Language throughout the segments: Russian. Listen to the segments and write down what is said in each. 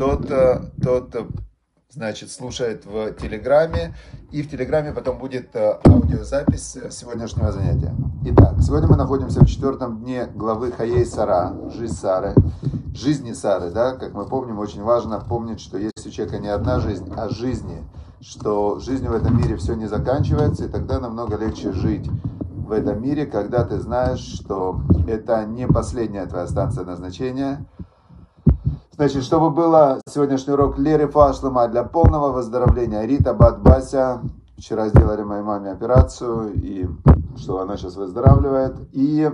тот, э, тот значит, слушает в Телеграме, и в Телеграме потом будет аудиозапись сегодняшнего занятия. Итак, сегодня мы находимся в четвертом дне главы Хаей Сара, жизнь Сары, жизни Сары, да, как мы помним, очень важно помнить, что есть у человека не одна жизнь, а жизни, что жизнь в этом мире все не заканчивается, и тогда намного легче жить в этом мире, когда ты знаешь, что это не последняя твоя станция назначения. Значит, чтобы было сегодняшний урок Леры Фашлама для полного выздоровления. Рита Бат Бася. Вчера сделали моей маме операцию, и что она сейчас выздоравливает. И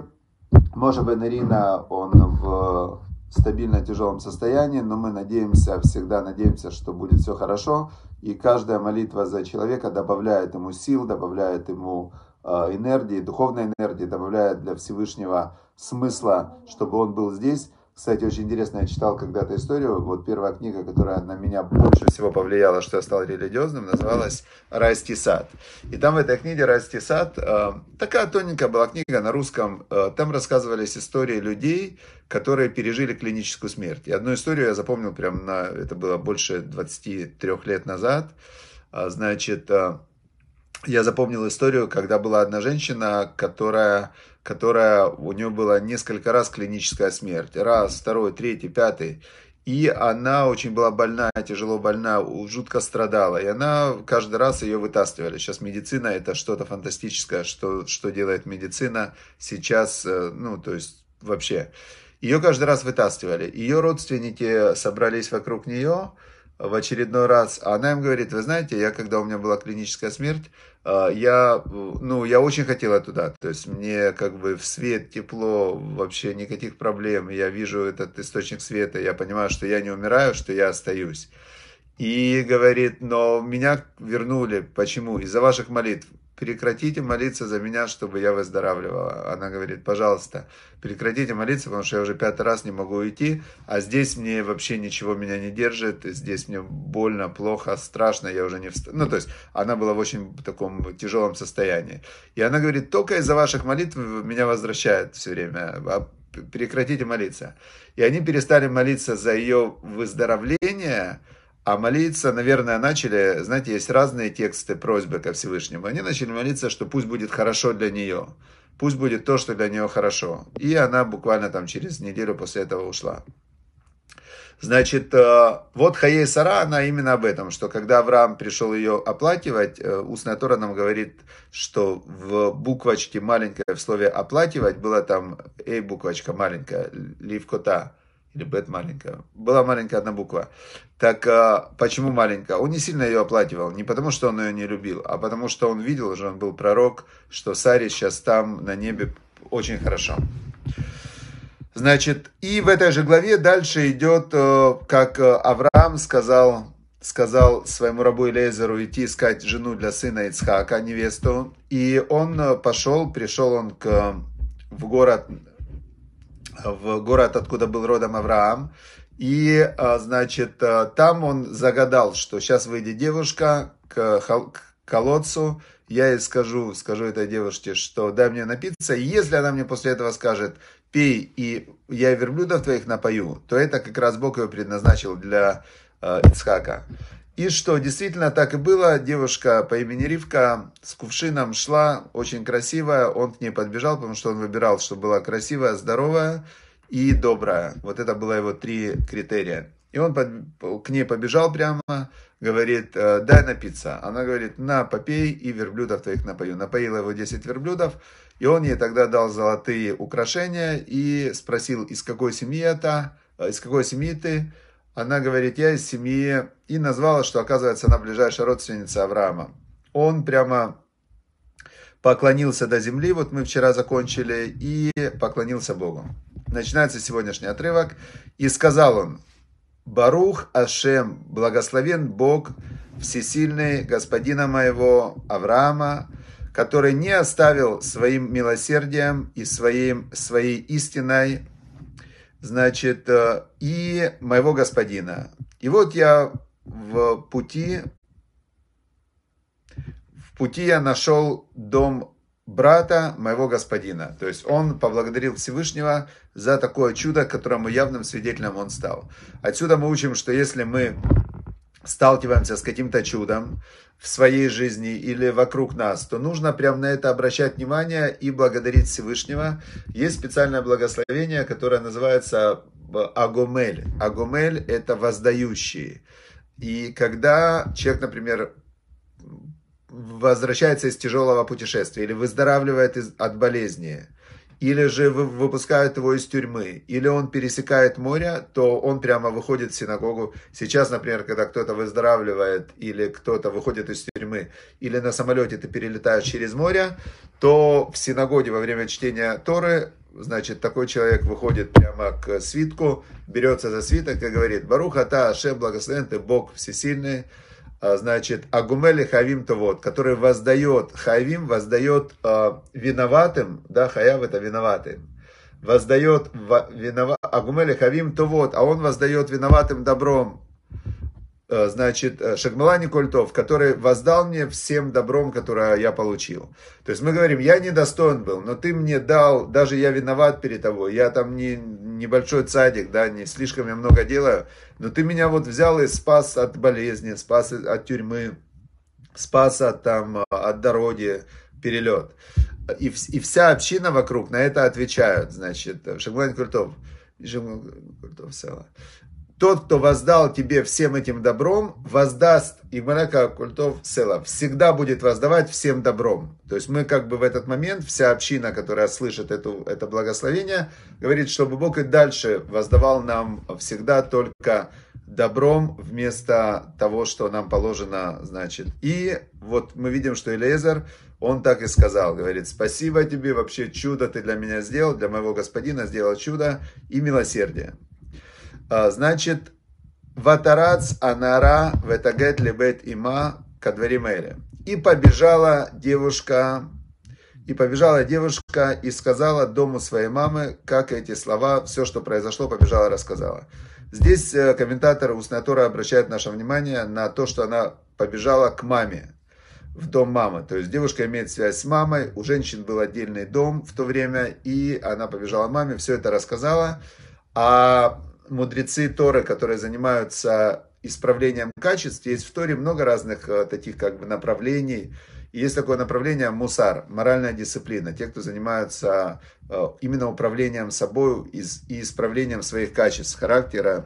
может быть, Ирина, он в стабильно тяжелом состоянии, но мы надеемся, всегда надеемся, что будет все хорошо. И каждая молитва за человека добавляет ему сил, добавляет ему Э, энергии, духовной энергии, добавляет для Всевышнего смысла, чтобы он был здесь. Кстати, очень интересно, я читал когда-то историю, вот первая книга, которая на меня больше всего повлияла, что я стал религиозным, называлась «Райский сад». И там в этой книге «Райский сад», э, такая тоненькая была книга на русском, э, там рассказывались истории людей, которые пережили клиническую смерть. И одну историю я запомнил прям на, это было больше 23 лет назад, значит, я запомнил историю, когда была одна женщина, которая, которая у нее была несколько раз клиническая смерть. Раз, второй, третий, пятый. И она очень была больна, тяжело больна, жутко страдала. И она каждый раз ее вытаскивали. Сейчас медицина это что-то фантастическое, что, что делает медицина сейчас, э, ну, то есть вообще. Ее каждый раз вытаскивали. Ее родственники собрались вокруг нее, в очередной раз, а она им говорит, вы знаете, я когда у меня была клиническая смерть, а, я, ну, я очень хотела туда, то есть мне как бы в свет, тепло, вообще никаких проблем, я вижу этот источник света, я понимаю, что я не умираю, что я остаюсь. И говорит, но меня вернули, почему? Из-за ваших молитв прекратите молиться за меня, чтобы я выздоравливала. Она говорит, пожалуйста, прекратите молиться, потому что я уже пятый раз не могу уйти, а здесь мне вообще ничего меня не держит, здесь мне больно, плохо, страшно, я уже не встану. Ну, то есть, она была в очень таком тяжелом состоянии. И она говорит, только из-за ваших молитв меня возвращает все время, а прекратите молиться. И они перестали молиться за ее выздоровление, а молиться, наверное, начали, знаете, есть разные тексты просьбы ко Всевышнему. Они начали молиться, что пусть будет хорошо для нее. Пусть будет то, что для нее хорошо. И она буквально там через неделю после этого ушла. Значит, э, вот Хаей Сара, она именно об этом, что когда Авраам пришел ее оплакивать, э, устная Тора нам говорит, что в буквочке маленькой в слове оплакивать было там, эй, буквочка маленькая, ливкота, или бет маленькая. Была маленькая одна буква. Так а, почему маленькая? Он не сильно ее оплакивал. Не потому, что он ее не любил, а потому, что он видел, уже он был пророк, что Саре сейчас там на небе очень хорошо. Значит, и в этой же главе дальше идет, э, как э, Авраам сказал, сказал своему рабу Элезеру идти искать жену для сына Ицхака, невесту. И он э, пошел, пришел он к, в город в город, откуда был родом Авраам. И, а, значит, а, там он загадал, что сейчас выйдет девушка к колодцу, я ей скажу, скажу этой девушке, что дай мне напиться, и если она мне после этого скажет, пей, и я верблюдов твоих напою, то это как раз Бог его предназначил для э, Ицхака. И что, действительно так и было. Девушка по имени Ривка с кувшином шла, очень красивая. Он к ней подбежал, потому что он выбирал, чтобы была красивая, здоровая и добрая. Вот это было его три критерия. И он под, к ней побежал прямо, говорит, «Э, дай напиться. Она говорит, на, попей и верблюдов твоих напою. Напоила его 10 верблюдов, и он ей тогда дал золотые украшения и спросил, из какой семьи это, э, из какой семьи ты. Она говорит, я из семьи, и назвала, что оказывается она ближайшая родственница Авраама. Он прямо поклонился до земли, вот мы вчера закончили, и поклонился Богу. Начинается сегодняшний отрывок. И сказал он, Барух Ашем, благословен Бог, всесильный господина моего Авраама, который не оставил своим милосердием и своим, своей истиной значит, э, и моего господина. И вот я в пути, в пути я нашел дом брата моего господина. То есть он поблагодарил Всевышнего за такое чудо, которому явным свидетелем он стал. Отсюда мы учим, что если мы сталкиваемся с каким-то чудом в своей жизни или вокруг нас, то нужно прямо на это обращать внимание и благодарить Всевышнего. Есть специальное благословение, которое называется Агомель. Агомель – это воздающий. И когда человек, например, возвращается из тяжелого путешествия или выздоравливает из, от болезни, или же выпускают его из тюрьмы, или он пересекает море, то он прямо выходит в синагогу. Сейчас, например, когда кто-то выздоравливает, или кто-то выходит из тюрьмы, или на самолете ты перелетаешь через море, то в синагоге во время чтения Торы, значит, такой человек выходит прямо к свитку, берется за свиток и говорит, «Баруха та, Ашем, благословен ты, Бог всесильный, значит, Агумели Хавим то вот, который воздает, Хавим воздает э, виноватым, да, Хаяв это виноватый, воздает винова, Агумели Хавим то вот, а он воздает виноватым добром, значит, э, Шагмалани Культов, который воздал мне всем добром, которое я получил. То есть мы говорим, я недостоин был, но ты мне дал, даже я виноват перед тобой, я там не, небольшой цадик, да, не слишком я много делаю, но ты меня вот взял и спас от болезни, спас от тюрьмы, спас от, там, от дороги, перелет. И, и вся община вокруг на это отвечают, значит, Куртов, Шагман Куртов, Села тот, кто воздал тебе всем этим добром, воздаст Игмарака Культов Села. Всегда будет воздавать всем добром. То есть мы как бы в этот момент, вся община, которая слышит эту, это благословение, говорит, чтобы Бог и дальше воздавал нам всегда только добром вместо того, что нам положено, значит. И вот мы видим, что Элезер, он так и сказал, говорит, спасибо тебе, вообще чудо ты для меня сделал, для моего господина сделал чудо и милосердие. А, значит, Ватарац Анара Ветагет Лебет Има Кадваримере. И побежала девушка, и побежала девушка и сказала дому своей мамы, как эти слова, все, что произошло, побежала, рассказала. Здесь э, комментатор Уснатора обращает наше внимание на то, что она побежала к маме, в дом мамы. То есть девушка имеет связь с мамой, у женщин был отдельный дом в то время, и она побежала маме, все это рассказала. А мудрецы Торы, которые занимаются исправлением качеств, есть в Торе много разных э, таких как бы направлений. Есть такое направление мусар, моральная дисциплина. Те, кто занимаются э, именно управлением собой и исправлением своих качеств, характера.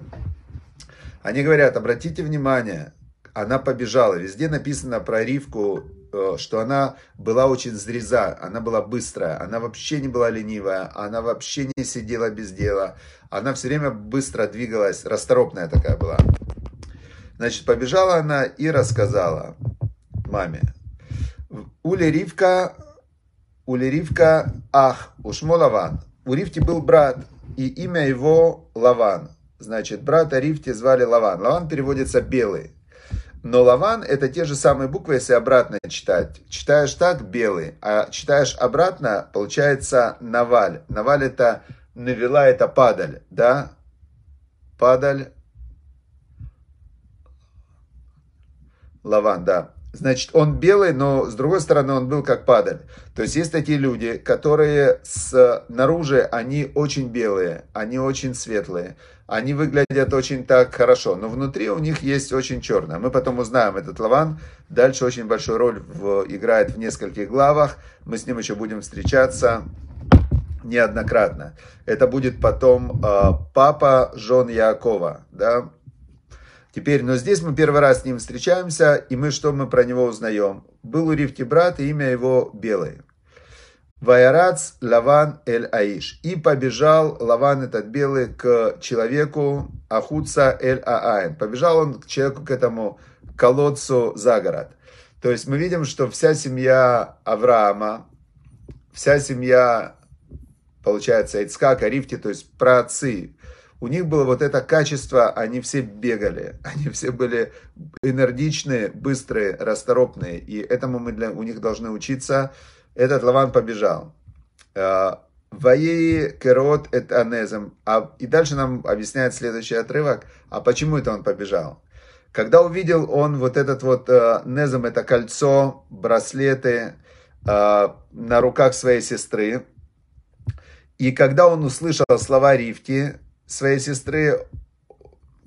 Они говорят, обратите внимание, она побежала. Везде написано про Ривку, что она была очень зреза, она была быстрая, она вообще не была ленивая, она вообще не сидела без дела, она все время быстро двигалась, расторопная такая была. Значит, побежала она и рассказала маме. Ули Ривка, Ули Ривка, ах, ушмо Лаван. У Ривти был брат, и имя его Лаван. Значит, брата Ривти звали Лаван. Лаван переводится белый. Но Лаван это те же самые буквы, если обратно читать. Читаешь так, белый, а читаешь обратно, получается Наваль. Наваль это навела это падаль, да? Падаль. Лаван, да. Значит, он белый, но с другой стороны он был как падаль. То есть есть такие люди, которые снаружи, они очень белые, они очень светлые, они выглядят очень так хорошо, но внутри у них есть очень черное. Мы потом узнаем этот лаван, дальше очень большую роль в, играет в нескольких главах, мы с ним еще будем встречаться неоднократно. Это будет потом э, папа жен Якова, да. Теперь, но здесь мы первый раз с ним встречаемся, и мы что мы про него узнаем? Был у Ривки брат, и имя его Белый. Ваярац Лаван Эль Аиш. И побежал Лаван этот белый к человеку Ахуца Эль Аайн. Побежал он к человеку, к этому колодцу за город. То есть мы видим, что вся семья Авраама, вся семья получается, Ицкак, Арифти, то есть праотцы, у них было вот это качество, они все бегали, они все были энергичные, быстрые, расторопные, и этому мы для, у них должны учиться. Этот Лаван побежал. А, Ваеи керот эт анезем. А, и дальше нам объясняет следующий отрывок. А почему это он побежал? Когда увидел он вот этот вот э, незем, это кольцо, браслеты, на руках своей сестры. И когда он услышал слова Ривти, своей сестры,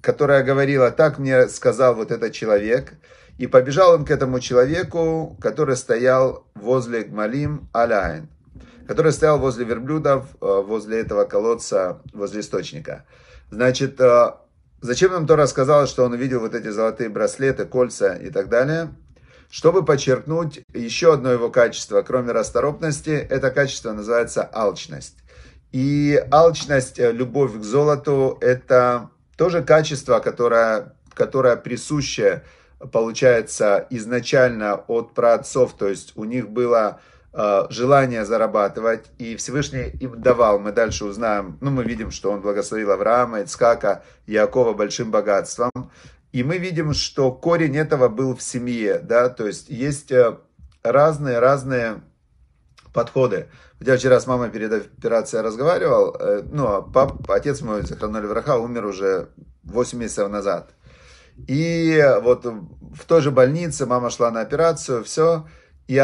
которая говорила, так мне сказал вот этот человек, и побежал он к этому человеку, который стоял возле Гмалим Аляйн, который стоял возле верблюдов, э, возле этого колодца, возле источника. Значит, э, зачем нам то рассказал, что он увидел вот эти золотые браслеты, кольца и так далее? Чтобы подчеркнуть еще одно его качество, кроме расторопности, это качество называется алчность. И алчность, э, любовь к золоту, это тоже качество, которое, которое присуще, получается, изначально от праотцов. То есть у них было э, желание зарабатывать, и Всевышний им давал. Мы дальше узнаем, ну мы видим, что он благословил Авраама, Ицкака, Якова большим богатством. И мы видим, что корень этого был в семье, да, то есть есть разные-разные э, подходы. Я вчера с мамой перед операцией разговаривал, э, ну, а пап, отец мой, Захранули Враха, умер уже 8 месяцев назад. И вот в той же больнице мама шла на операцию, все, и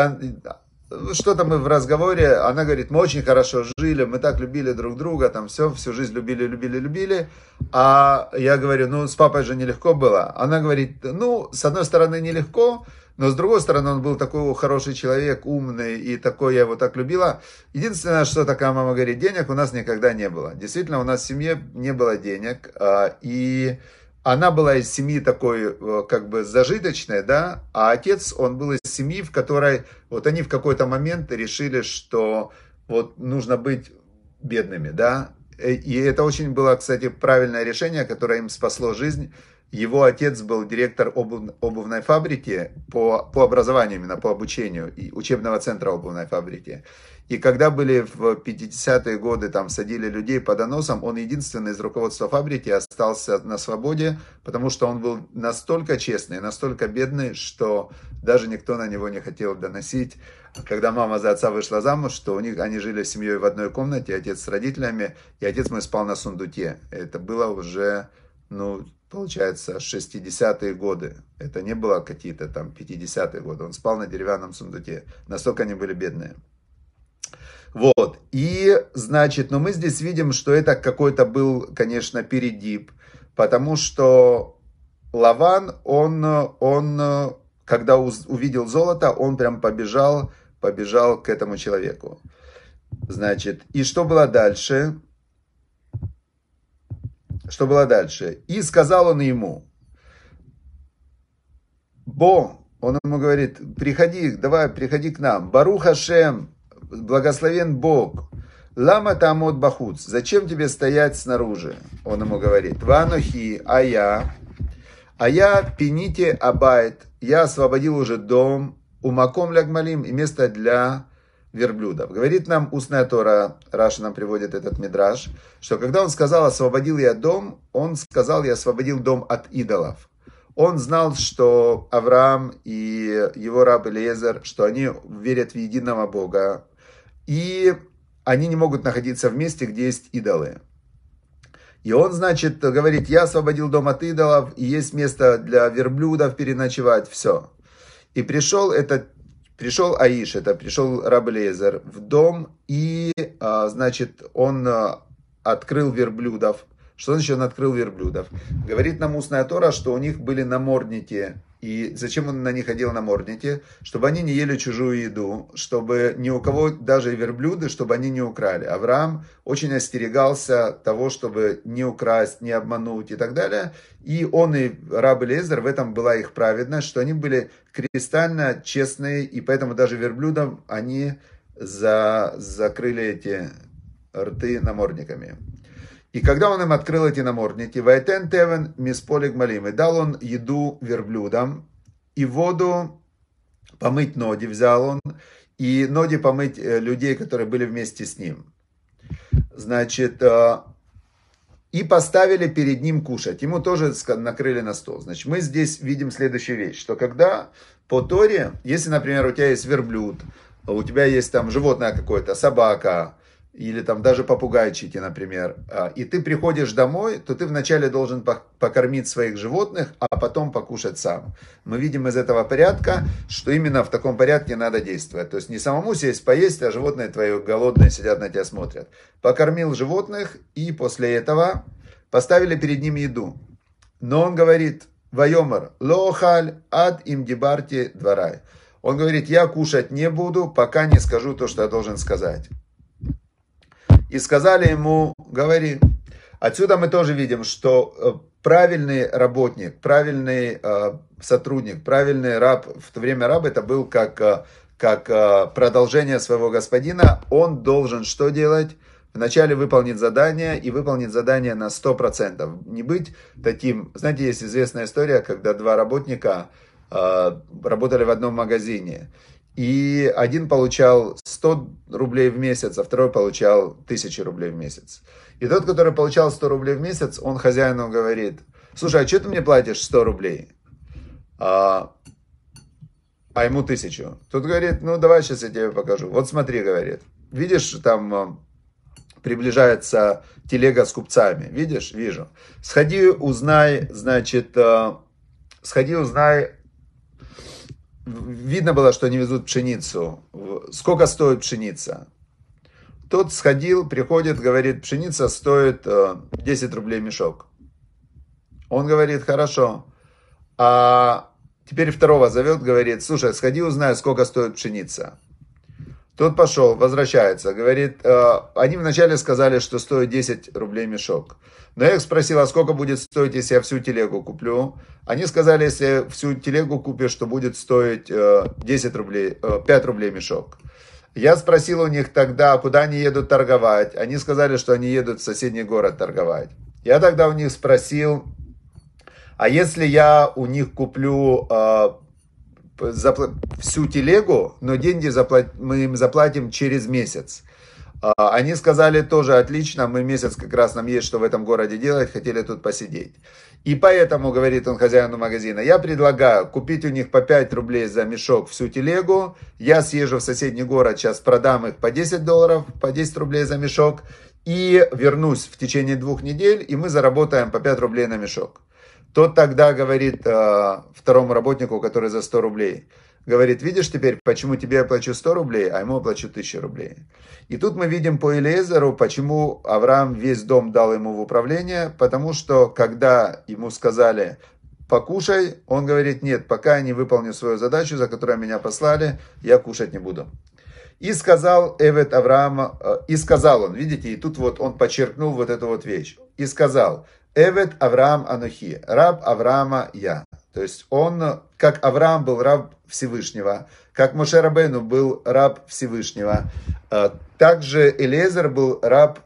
что-то мы в разговоре, она говорит, мы очень хорошо жили, мы так любили друг друга, там все, всю жизнь любили, любили, любили. А я говорю, ну, с папой же нелегко было. Она говорит, ну, с одной стороны, нелегко, но с другой стороны, он был такой хороший человек, умный, и такой я его так любила. Единственное, что такая мама говорит, денег у нас никогда не было. Действительно, у нас в семье не было денег, а, и она была из семьи такой, э, как бы, зажиточной, да, а отец, он был из семьи, в которой, вот они в какой-то момент решили, что вот нужно быть бедными, да, и это очень было, кстати, правильное решение, которое им спасло жизнь, его отец был директор обув, обувной фабрики по, по образованию, именно по обучению, и учебного центра обувной фабрики. И когда были в 50-е годы, там садили людей по доносам, он единственный из руководства фабрики остался на свободе, потому что он был настолько честный, настолько бедный, что даже никто на него не хотел доносить. Когда мама за отца вышла замуж, что у них, они жили с семьей в одной комнате, отец с родителями, и отец мой спал на сундуке. Это было уже, ну, получается, 60-е годы. Это не было какие-то там 50-е годы. Он спал на деревянном сундуке. Настолько они были бедные. Вот. И, значит, но мы здесь видим, что это какой-то был, конечно, передип. Потому что Лаван, он, он когда увидел золото, он прям побежал, побежал к этому человеку. Значит, и что было дальше? Что было дальше? И сказал он ему, Бо, он ему говорит, приходи, давай, приходи к нам. Барух Хашем, благословен Бог. Лама тамот бахуц, зачем тебе стоять снаружи? Он ему говорит, ванухи, а я, а я пените абайт, я освободил уже дом, умаком лягмалим и место для верблюдов. Говорит нам устная Тора, Раша нам приводит этот мидраж, что когда он сказал «освободил я дом», он сказал «я освободил дом от идолов». Он знал, что Авраам и его раб Элиезер, что они верят в единого Бога, и они не могут находиться в месте, где есть идолы. И он, значит, говорит, я освободил дом от идолов, и есть место для верблюдов переночевать, все. И пришел этот Пришел Аиш, это пришел Раблезер в дом, и, а, значит, он а, открыл верблюдов. Что значит он открыл верблюдов? Говорит нам устная Тора, что у них были намордники и зачем он на них одел намордники? Чтобы они не ели чужую еду, чтобы ни у кого, даже и верблюды, чтобы они не украли. Авраам очень остерегался того, чтобы не украсть, не обмануть и так далее. И он и раб Лезер, в этом была их праведность, что они были кристально честные, и поэтому даже верблюдам они за, закрыли эти рты намордниками. И когда он им открыл эти намордники, «Вайтен тевен мисполик малим», и дал он еду верблюдам, и воду помыть ноги взял он, и ноги помыть э, людей, которые были вместе с ним. Значит, э, и поставили перед ним кушать. Ему тоже накрыли на стол. Значит, мы здесь видим следующую вещь, что когда по Торе, если, например, у тебя есть верблюд, у тебя есть там животное какое-то, собака, или там даже попугайчики, например, а, и ты приходишь домой, то ты вначале должен покормить своих животных, а потом покушать сам. Мы видим из этого порядка, что именно в таком порядке надо действовать. То есть не самому сесть поесть, а животные твои голодные сидят на тебя смотрят. Покормил животных и после этого поставили перед ним еду. Но он говорит, Вайомар, лохаль ад им дебарти дворай. Он говорит, я кушать не буду, пока не скажу то, что я должен сказать. И сказали ему, говори. Отсюда мы тоже видим, что э, правильный работник, правильный э, сотрудник, правильный раб, в то время раб это был как, э, как продолжение своего господина, он должен что делать? Вначале выполнить задание и выполнить задание на 100%. Не быть таким... Знаете, есть известная история, когда два работника работали в одном магазине. И один получал 100 рублей в месяц, а второй получал 1000 рублей в месяц. И тот, который получал 100 рублей в месяц, он хозяину говорит, слушай, а что ты мне платишь 100 рублей? А, а ему тысячу. Тот говорит, ну давай сейчас я тебе покажу. Вот смотри, говорит, видишь там приближается телега с купцами. Видишь? Вижу. Сходи, узнай, значит, э, сходи, узнай. Видно было, что они везут пшеницу. Сколько стоит пшеница? Тот сходил, приходит, говорит, пшеница стоит 10 э, рублей мешок. Он говорит, хорошо. А теперь второго зовет, говорит, слушай, сходи, узнай, сколько стоит пшеница. Тот пошел, возвращается, говорит, э, они вначале сказали, что стоит 10 рублей мешок. Но я их спросил, а сколько будет стоить, если я всю телегу куплю? Они сказали, если всю телегу купишь, что будет стоить 10 э, рублей, 5 э, рублей мешок. Я спросил у них тогда, куда они едут торговать. Они сказали, что они едут в соседний город торговать. Я тогда у них спросил, а если я у них куплю всю телегу, но деньги заплат... мы им заплатим через месяц. А, они сказали тоже отлично, мы месяц как раз нам есть, что в этом городе делать, хотели тут посидеть. И поэтому, говорит он хозяину магазина, я предлагаю купить у них по 5 рублей за мешок всю телегу, я съезжу в соседний город, сейчас продам их по 10 долларов, по 10 рублей за мешок, и вернусь в течение двух недель, и мы заработаем по 5 рублей на мешок. Тот тогда говорит э, второму работнику, который за 100 рублей, говорит, видишь теперь, почему тебе я плачу 100 рублей, а ему я плачу 1000 рублей. И тут мы видим по Элиезеру, почему Авраам весь дом дал ему в управление, потому что когда ему сказали, покушай, он говорит, нет, пока я не выполню свою задачу, за которую меня послали, я кушать не буду. И сказал Эвет Авраама, э, и сказал он, видите, и тут вот он подчеркнул вот эту вот вещь. И сказал, Эвет Авраам Анухи, раб Авраама я. То есть он, как Авраам был раб Всевышнего, как Моше Рабейну был раб Всевышнего, э, также Элезер был раб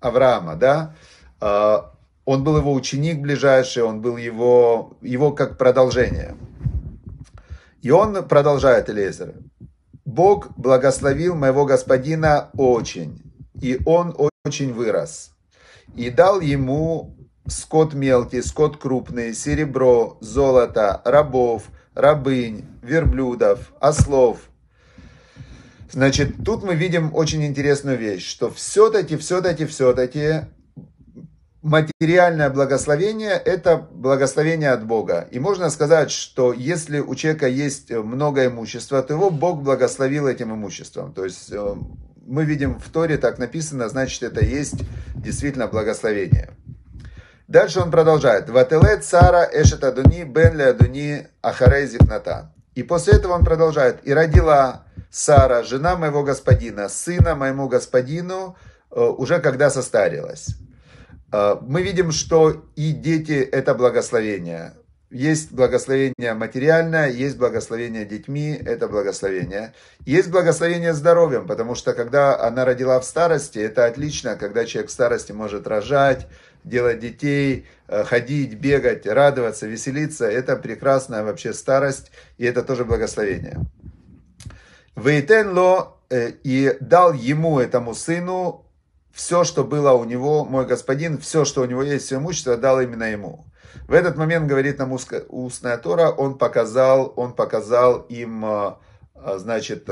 Авраама, да, э, он был его ученик ближайший, он был его, его как продолжение. И он продолжает Элезер. Бог благословил моего господина очень, и он очень вырос и дал ему скот мелкий, скот крупный, серебро, золото, рабов, рабынь, верблюдов, ослов. Значит, тут мы видим очень интересную вещь, что все-таки, все-таки, все-таки материальное благословение – это благословение от Бога. И можно сказать, что если у человека есть много имущества, то его Бог благословил этим имуществом. То есть э, мы видим в Торе так написано, значит это есть действительно благословение. Дальше он продолжает. Вателет Сара Эшет Адуни Бен Ле Адуни Ахарей Зикната. И после этого он продолжает. И родила Сара, жена моего господина, сына моему господину, э, уже когда состарилась. Э, мы видим, что и дети – это благословение. Есть благословение материальное, есть благословение детьми, это благословение. Есть благословение здоровьем, потому что когда она родила в старости, это отлично, когда человек в старости может рожать, делать детей, э, ходить, бегать, радоваться, веселиться. Это прекрасная вообще старость, и это тоже благословение. Вейтен ло э, и дал ему, этому сыну, все, что было у него, мой господин, все, что у него есть, все имущество, дал именно ему. В этот момент, говорит нам устная Тора, он показал, он показал им, э, значит,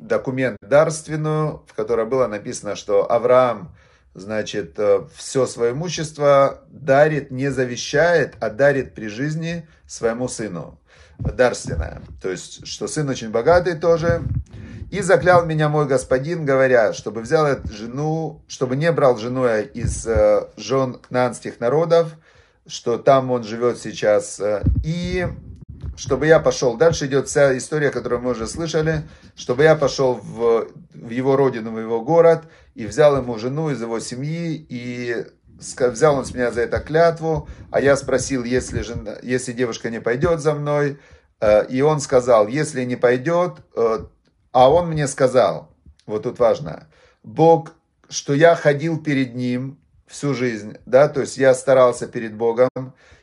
документ дарственную, в котором было написано, что Авраам, значит, э, все свое имущество дарит, не завещает, а дарит при жизни своему сыну. Дарственное. То есть, что сын очень богатый тоже. И заклял меня мой господин, говоря, чтобы взял жену, чтобы не брал жену из э, жен кнанских народов, что там он живет сейчас. Э, и чтобы я пошел. Дальше идет вся история, которую мы уже слышали, чтобы я пошел в, в его родину, в его город, и взял ему жену из его семьи, и взял он с меня за это клятву, а я спросил, если, жена, если девушка не пойдет за мной, э, и он сказал, если не пойдет, а он мне сказал, вот тут важно, Бог, что я ходил перед ним всю жизнь, да, то есть я старался перед Богом,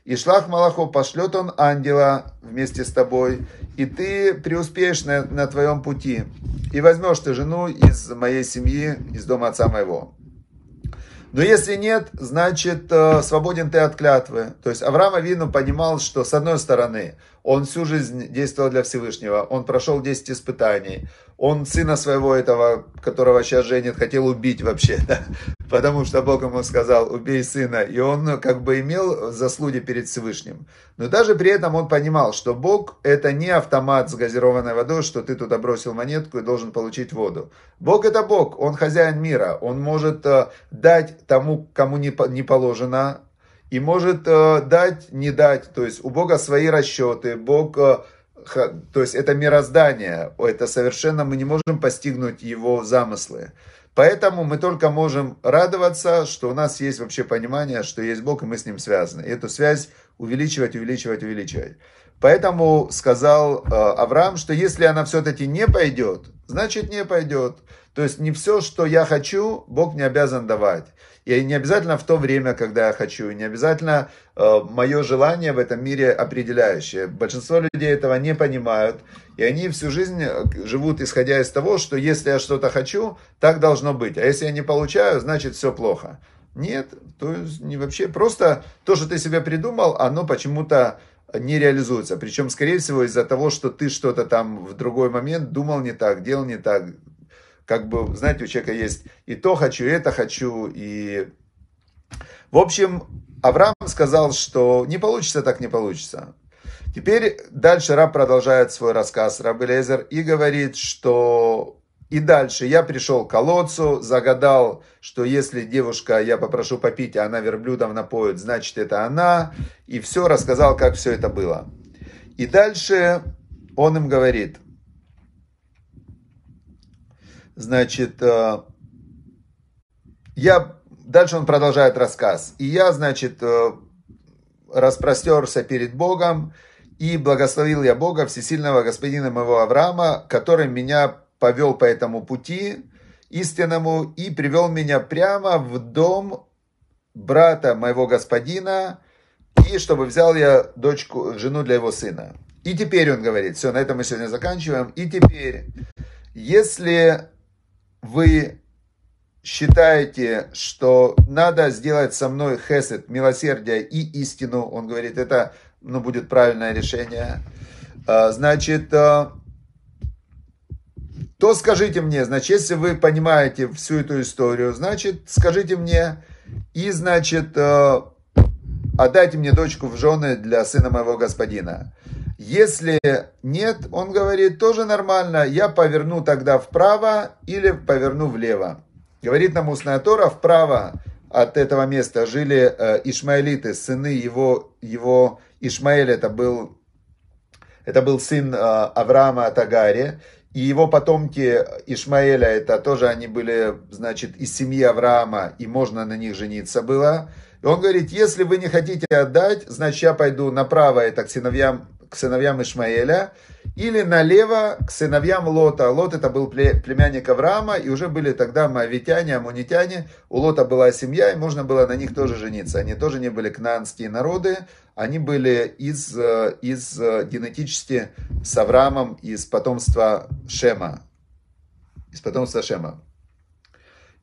и шлах Малахов пошлет он ангела вместе с тобой, и ты преуспеешь на, на твоем пути, и возьмешь ты жену из моей семьи, из дома отца моего. Но если нет, значит, э, свободен ты от клятвы. То есть Авраам Авину понимал, что с одной стороны, он всю жизнь действовал для Всевышнего, он прошел 10 испытаний, он сына своего этого, которого сейчас женит, хотел убить вообще, да? потому что Бог ему сказал, убей сына, и он ну, как бы имел заслуги перед Всевышним. Но даже при этом он понимал, что Бог это не автомат с газированной водой, что ты туда бросил монетку и должен получить воду. Бог это Бог, он хозяин мира, он может э, дать тому, кому не положено, и может э, дать, не дать. То есть у Бога свои расчеты, Бог э, то есть это мироздание, это совершенно мы не можем постигнуть его замыслы. Поэтому мы только можем радоваться, что у нас есть вообще понимание, что есть Бог, и мы с Ним связаны. И эту связь увеличивать, увеличивать, увеличивать. Поэтому сказал э, Авраам, что если она все-таки не пойдет, значит не пойдет. То есть не все, что я хочу, Бог не обязан давать. И не обязательно в то время, когда я хочу, и не обязательно мое желание в этом мире определяющее. Большинство людей этого не понимают, и они всю жизнь э, живут исходя из того, что если я что-то хочу, так должно быть, а если я не получаю, значит все плохо. Нет, то есть не вообще, просто то, что ты себе придумал, оно почему-то не реализуется. Причем, скорее всего, из-за того, что ты что-то там в другой момент думал не так, делал не так, как бы, знаете, у человека есть и то хочу, и это хочу, и... В общем, Авраам сказал, что не получится, так не получится. Теперь дальше раб продолжает свой рассказ, раб Элезер, и говорит, что и дальше я пришел к колодцу, загадал, что если девушка, я попрошу попить, а она верблюдом напоит, значит это она. И все рассказал, как все это было. И дальше он им говорит, Значит, э, я, дальше он продолжает рассказ. И я, значит, э, распростерся перед Богом и благословил я Бога, всесильного господина моего Авраама, который меня повел по этому пути истинному и привел меня прямо в дом брата моего господина, и чтобы взял я дочку, жену для его сына. И теперь он говорит, все, на этом мы сегодня заканчиваем. И теперь, если вы считаете, что надо сделать со мной хесед, милосердие и истину, он говорит, это ну, будет правильное решение, а, значит, а, то скажите мне, значит, если вы понимаете всю эту историю, значит, скажите мне, и, значит, а, отдайте мне дочку в жены для сына моего господина. Если нет, он говорит, тоже нормально, я поверну тогда вправо или поверну влево. Говорит нам устная Тора, вправо от этого места жили э, ишмаэлиты, сыны его, его Ишмаэль, это был, это был сын э, Авраама от Агари, и его потомки Ишмаэля, это тоже они были, значит, из семьи Авраама, и можно на них жениться было. И он говорит, если вы не хотите отдать, значит, я пойду направо, это к сыновьям к сыновьям Ишмаэля, или налево к сыновьям Лота. Лот это был племянник Авраама, и уже были тогда моавитяне, амунитяне. У Лота была семья, и можно было на них тоже жениться. Они тоже не были кнанские народы, они были из, э, из э, генетически с Авраамом из потомства Шема. Из потомства Шема.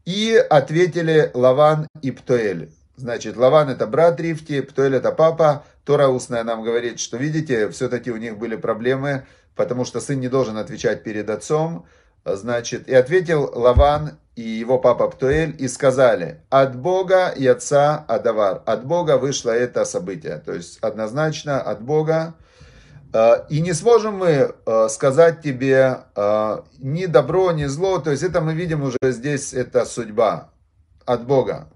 И ответили Лаван и Птоэль. Значит, Лаван это брат Рифти, Птуэль это папа. Тора устная нам говорит, что, видите, все-таки у них были проблемы, потому что сын не должен отвечать перед отцом. Значит, и ответил Лаван и его папа Птуэль и сказали, от Бога и отца Адавар. От Бога вышло это событие. То есть однозначно от Бога. Э, и не сможем мы э, сказать тебе э, ни добро, ни зло. То есть это мы видим уже здесь, это судьба от Бога.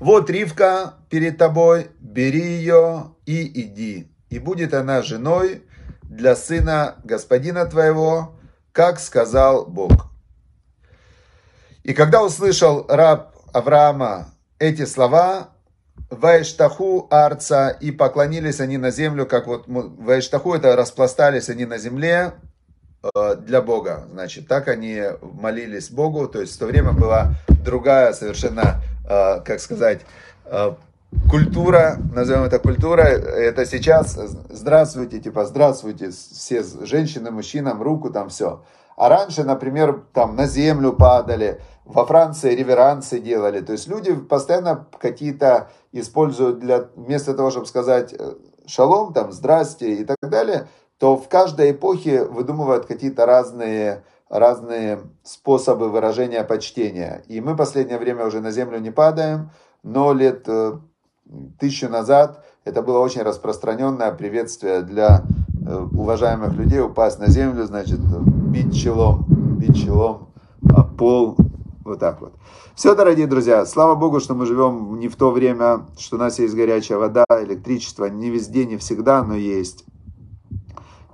Вот Ривка перед тобой, бери ее и иди. И будет она женой для сына господина твоего, как сказал Бог. И когда услышал раб Авраама эти слова, Вайштаху арца, и поклонились они на землю, как вот Вайштаху, это распластались они на земле э, для Бога. Значит, так они молились Богу, то есть в то время была другая совершенно, как сказать, э, культура, назовем это культура, это сейчас здравствуйте, типа здравствуйте, все женщины, мужчинам, руку там все. А раньше, например, там на землю падали, во Франции реверансы делали. То есть люди постоянно какие-то используют для, вместо того, чтобы сказать э, шалом, там, здрасте и так далее, то в каждой эпохе выдумывают какие-то разные, разные способы выражения почтения. И мы последнее время уже на землю не падаем, но лет э, тысячу назад это было очень распространенное приветствие для э, уважаемых людей упасть на землю, значит, бить челом, бить челом а пол, вот так вот. Все, дорогие друзья, слава Богу, что мы живем не в то время, что у нас есть горячая вода, электричество, не везде, не всегда, но есть.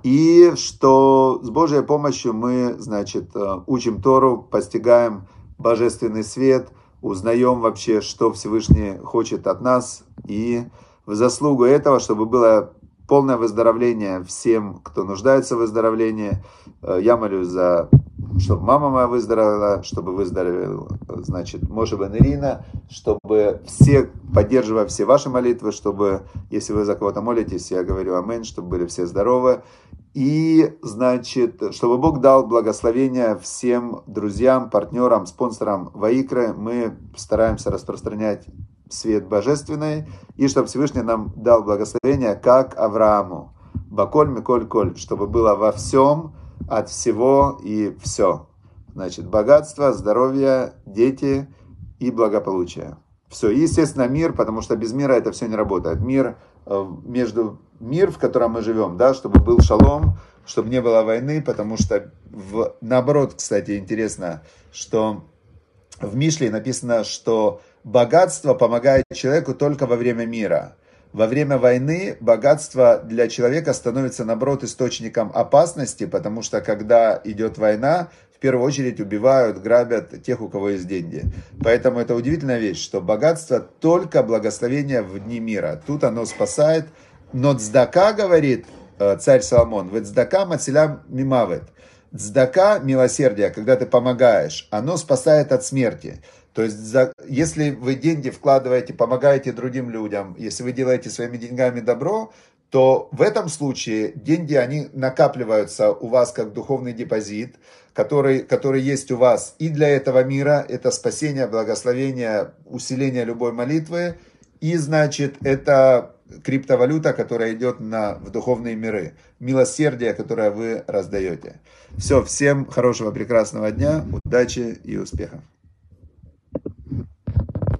И что с Божьей помощью мы, значит, э, учим Тору, постигаем божественный свет, узнаем вообще, что Всевышний хочет от нас. И в заслугу этого, чтобы было полное выздоровление всем, кто нуждается в выздоровлении. Э, я молюсь за, чтобы мама моя выздоровела, чтобы выздоровела, значит, может быть, Ирина, чтобы все, поддерживая все ваши молитвы, чтобы, если вы за кого-то молитесь, я говорю амин, чтобы были все здоровы. И, значит, чтобы Бог дал благословение всем друзьям, партнерам, спонсорам Ваикры. Мы стараемся распространять свет божественный, и чтобы Всевышний нам дал благословение, как Аврааму. Баколь, Миколь, Коль, чтобы было во всем, от всего и все. Значит, богатство, здоровье, дети и благополучие. Все, и, естественно, мир, потому что без мира это все не работает. Мир э, между мир, в котором мы живем, да, чтобы был шалом, чтобы не было войны, потому что в, наоборот, кстати, интересно, что в Мишле написано, что богатство помогает человеку только во время мира. Во время войны богатство для человека становится, наоборот, источником опасности, потому что когда идет война, в первую очередь убивают, грабят тех, у кого есть деньги. Поэтому это удивительная вещь, что богатство только благословение в дни мира. Тут оно спасает. Но цдака, говорит э, царь Соломон, в цдака мацеля мимавет. Цдака, милосердие, когда ты помогаешь, оно спасает от смерти. То есть, за, если вы деньги вкладываете, помогаете другим людям, если вы делаете своими деньгами добро, то в этом случае деньги, они накапливаются у вас как духовный депозит, который, который есть у вас и для этого мира, это спасение, благословение, усиление любой молитвы, и, значит, это криптовалюта, которая идет на, в духовные миры, милосердие, которое вы раздаете. Все, всем хорошего, прекрасного дня, удачи и успехов.